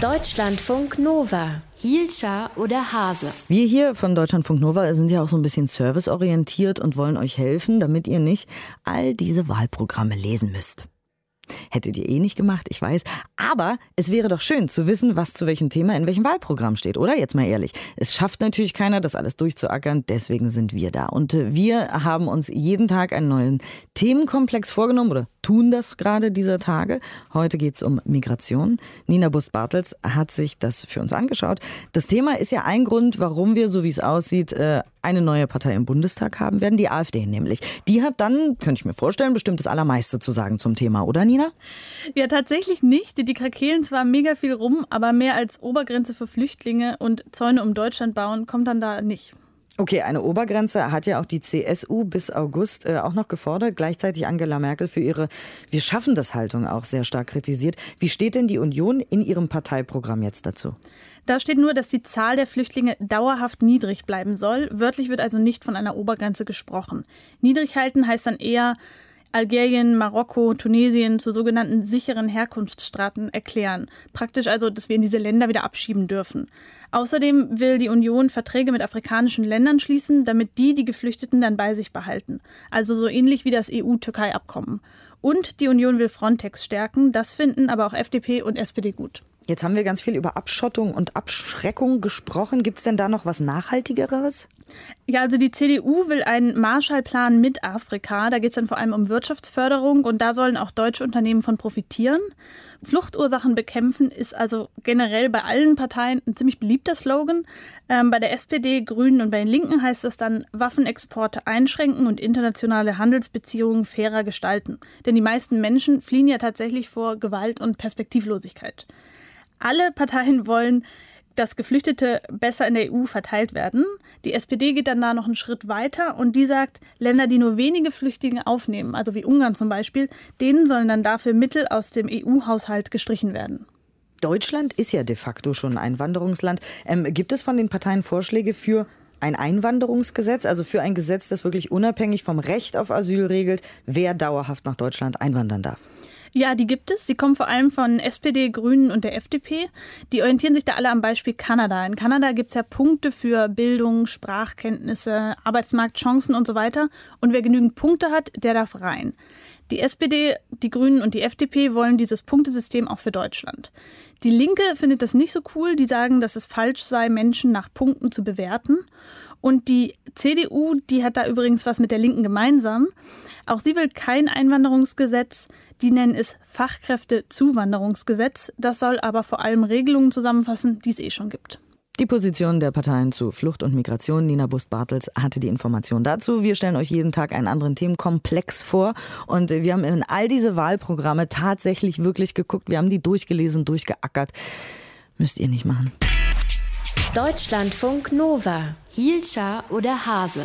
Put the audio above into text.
Deutschlandfunk Nova. Hielscher oder Hase. Wir hier von Deutschlandfunk Nova sind ja auch so ein bisschen serviceorientiert und wollen euch helfen, damit ihr nicht all diese Wahlprogramme lesen müsst. Hättet ihr eh nicht gemacht, ich weiß. Aber es wäre doch schön zu wissen, was zu welchem Thema in welchem Wahlprogramm steht, oder? Jetzt mal ehrlich. Es schafft natürlich keiner, das alles durchzuackern. Deswegen sind wir da. Und äh, wir haben uns jeden Tag einen neuen Themenkomplex vorgenommen oder tun das gerade dieser Tage. Heute geht es um Migration. Nina Bust-Bartels hat sich das für uns angeschaut. Das Thema ist ja ein Grund, warum wir, so wie es aussieht, äh, eine neue Partei im Bundestag haben werden, die AfD nämlich. Die hat dann, könnte ich mir vorstellen, bestimmt das Allermeiste zu sagen zum Thema, oder Nina? Ja, tatsächlich nicht. Die krakehlen zwar mega viel rum, aber mehr als Obergrenze für Flüchtlinge und Zäune um Deutschland bauen kommt dann da nicht. Okay, eine Obergrenze hat ja auch die CSU bis August äh, auch noch gefordert. Gleichzeitig Angela Merkel für ihre Wir schaffen das Haltung auch sehr stark kritisiert. Wie steht denn die Union in ihrem Parteiprogramm jetzt dazu? Da steht nur, dass die Zahl der Flüchtlinge dauerhaft niedrig bleiben soll. Wörtlich wird also nicht von einer Obergrenze gesprochen. Niedrig halten heißt dann eher Algerien, Marokko, Tunesien zu sogenannten sicheren Herkunftsstaaten erklären. Praktisch also, dass wir in diese Länder wieder abschieben dürfen. Außerdem will die Union Verträge mit afrikanischen Ländern schließen, damit die die Geflüchteten dann bei sich behalten. Also so ähnlich wie das EU-Türkei-Abkommen. Und die Union will Frontex stärken. Das finden aber auch FDP und SPD gut. Jetzt haben wir ganz viel über Abschottung und Abschreckung gesprochen. Gibt es denn da noch was Nachhaltigeres? Ja, also die CDU will einen Marshallplan mit Afrika. Da geht es dann vor allem um Wirtschaftsförderung und da sollen auch deutsche Unternehmen von profitieren. Fluchtursachen bekämpfen ist also generell bei allen Parteien ein ziemlich beliebter Slogan. Ähm, bei der SPD, Grünen und bei den Linken heißt es dann Waffenexporte einschränken und internationale Handelsbeziehungen fairer gestalten. Denn die meisten Menschen fliehen ja tatsächlich vor Gewalt und Perspektivlosigkeit. Alle Parteien wollen, dass Geflüchtete besser in der EU verteilt werden. Die SPD geht dann da noch einen Schritt weiter und die sagt, Länder, die nur wenige Flüchtlinge aufnehmen, also wie Ungarn zum Beispiel, denen sollen dann dafür Mittel aus dem EU-Haushalt gestrichen werden. Deutschland ist ja de facto schon ein Einwanderungsland. Ähm, gibt es von den Parteien Vorschläge für ein Einwanderungsgesetz, also für ein Gesetz, das wirklich unabhängig vom Recht auf Asyl regelt, wer dauerhaft nach Deutschland einwandern darf? Ja, die gibt es. Die kommen vor allem von SPD, Grünen und der FDP. Die orientieren sich da alle am Beispiel Kanada. In Kanada gibt es ja Punkte für Bildung, Sprachkenntnisse, Arbeitsmarktchancen und so weiter. Und wer genügend Punkte hat, der darf rein. Die SPD, die Grünen und die FDP wollen dieses Punktesystem auch für Deutschland. Die Linke findet das nicht so cool. Die sagen, dass es falsch sei, Menschen nach Punkten zu bewerten. Und die CDU, die hat da übrigens was mit der Linken gemeinsam. Auch sie will kein Einwanderungsgesetz. Die nennen es Fachkräftezuwanderungsgesetz. Das soll aber vor allem Regelungen zusammenfassen, die es eh schon gibt. Die Position der Parteien zu Flucht und Migration. Nina Bust-Bartels hatte die Information dazu. Wir stellen euch jeden Tag einen anderen Themenkomplex vor. Und wir haben in all diese Wahlprogramme tatsächlich wirklich geguckt. Wir haben die durchgelesen, durchgeackert. Müsst ihr nicht machen. Deutschlandfunk Nova. Hielscher oder Hase.